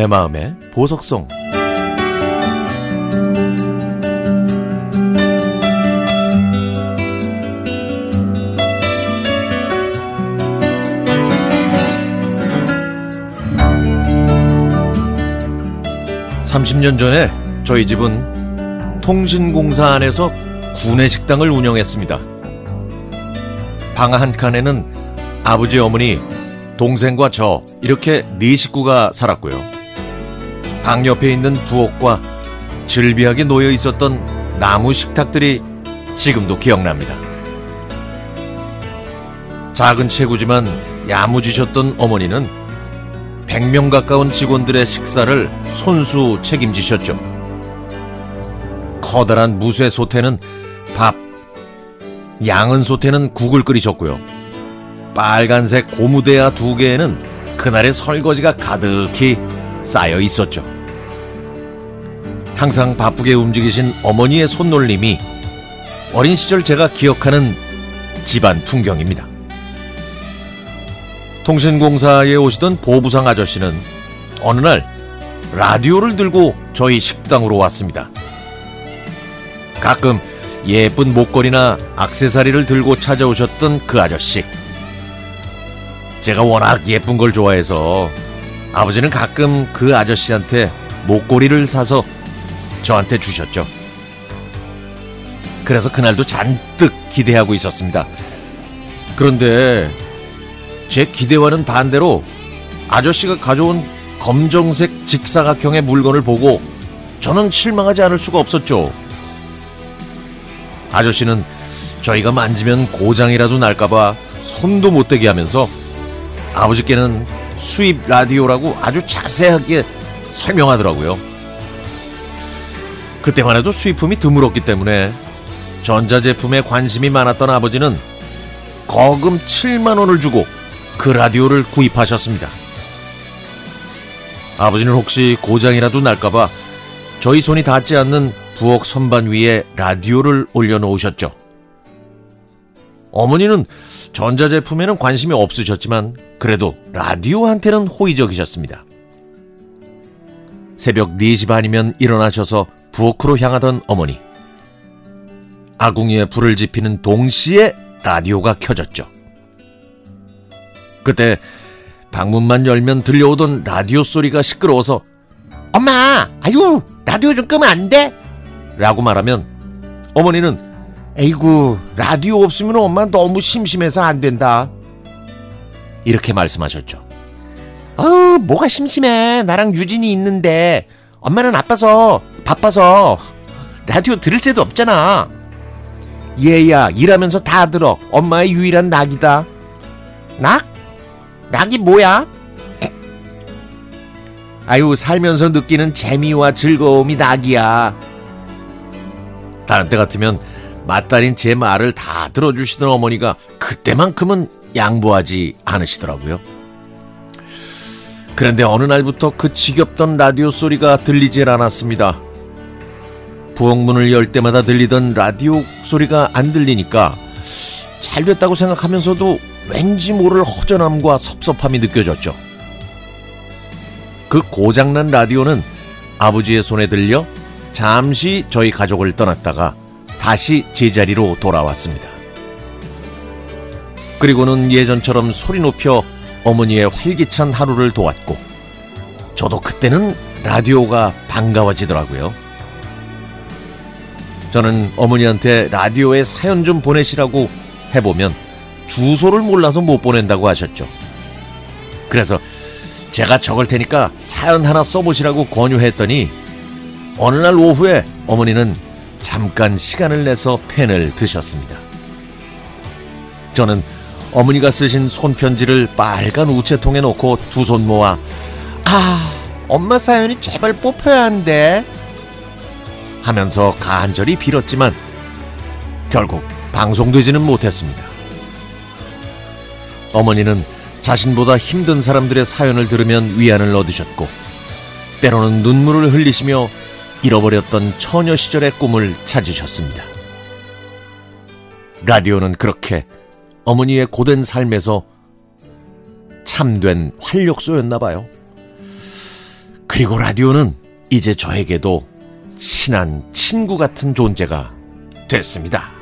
내 마음의 보석송 (30년) 전에 저희 집은 통신공사 안에서 구내식당을 운영했습니다. 방 한 칸에는 아버지 어머니 동생과 저 이렇게 네 식구가 살았고요. 방 옆에 있는 부엌과 즐비하게 놓여 있었던 나무 식탁들이 지금도 기억납니다. 작은 체구지만 야무지셨던 어머니는 100명 가까운 직원들의 식사를 손수 책임지셨죠. 커다란 무쇠 솥에는 밥, 양은 솥에는 국을 끓이셨고요. 빨간색 고무대야 두 개에는 그날의 설거지가 가득히 쌓여 있었죠. 항상 바쁘게 움직이신 어머니의 손놀림이 어린 시절 제가 기억하는 집안 풍경입니다. 통신공사에 오시던 보부상 아저씨는 어느 날 라디오를 들고 저희 식당으로 왔습니다. 가끔 예쁜 목걸이나 악세사리를 들고 찾아오셨던 그 아저씨. 제가 워낙 예쁜 걸 좋아해서 아버지는 가끔 그 아저씨한테 목걸이를 사서 저한테 주셨죠. 그래서 그날도 잔뜩 기대하고 있었습니다. 그런데 제 기대와는 반대로 아저씨가 가져온 검정색 직사각형의 물건을 보고 저는 실망하지 않을 수가 없었죠. 아저씨는 저희가 만지면 고장이라도 날까봐 손도 못 대게 하면서 아버지께는 수입 라디오라고 아주 자세하게 설명하더라고요. 그때만 해도 수입품이 드물었기 때문에 전자제품에 관심이 많았던 아버지는 거금 7만 원을 주고 그 라디오를 구입하셨습니다. 아버지는 혹시 고장이라도 날까봐 저희 손이 닿지 않는 부엌 선반 위에 라디오를 올려놓으셨죠. 어머니는 전자제품에는 관심이 없으셨지만 그래도 라디오한테는 호의적이셨습니다. 새벽 4시 반이면 일어나셔서 부엌으로 향하던 어머니. 아궁이에 불을 지피는 동시에 라디오가 켜졌죠. 그때 방문만 열면 들려오던 라디오 소리가 시끄러워서 엄마, 아유, 라디오 좀 끄면 안 돼? 라고 말하면 어머니는 에이구, 라디오 없으면 엄마 너무 심심해서 안 된다. 이렇게 말씀하셨죠. 어우, 뭐가 심심해. 나랑 유진이 있는데. 엄마는 아파서, 바빠서, 라디오 들을 새도 없잖아. 얘야, 일하면서 다 들어. 엄마의 유일한 낙이다. 낙? 낙이 뭐야? 아유, 살면서 느끼는 재미와 즐거움이 낙이야. 다른 때 같으면 맏딸인 제 말을 다 들어주시던 어머니가 그때만큼은 양보하지 않으시더라고요. 그런데 어느 날부터 그 지겹던 라디오 소리가 들리질 않았습니다. 부엌문을 열 때마다 들리던 라디오 소리가 안 들리니까 잘 됐다고 생각하면서도 왠지 모를 허전함과 섭섭함이 느껴졌죠. 그 고장난 라디오는 아버지의 손에 들려 잠시 저희 가족을 떠났다가 다시 제자리로 돌아왔습니다. 그리고는 예전처럼 소리 높여 어머니의 활기찬 하루를 도왔고 저도 그때는 라디오가 반가워지더라고요. 저는 어머니한테 라디오에 사연 좀 보내시라고 해보면 주소를 몰라서 못 보낸다고 하셨죠. 그래서 제가 적을 테니까 사연 하나 써보시라고 권유했더니 어느 날 오후에 어머니는 잠깐 시간을 내서 펜을 드셨습니다. 저는 어머니가 쓰신 손편지를 빨간 우체통에 놓고 두 손 모아 아 엄마 사연이 제발 뽑혀야 하는데 하면서 간절히 빌었지만 결국 방송되지는 못했습니다. 어머니는 자신보다 힘든 사람들의 사연을 들으면 위안을 얻으셨고 때로는 눈물을 흘리시며 잃어버렸던 처녀 시절의 꿈을 찾으셨습니다. 라디오는 그렇게 어머니의 고된 삶에서 참된 활력소였나 봐요. 그 그리고 라디오는 이제 저에게도 친한 친구 같은 존재가 됐습니다.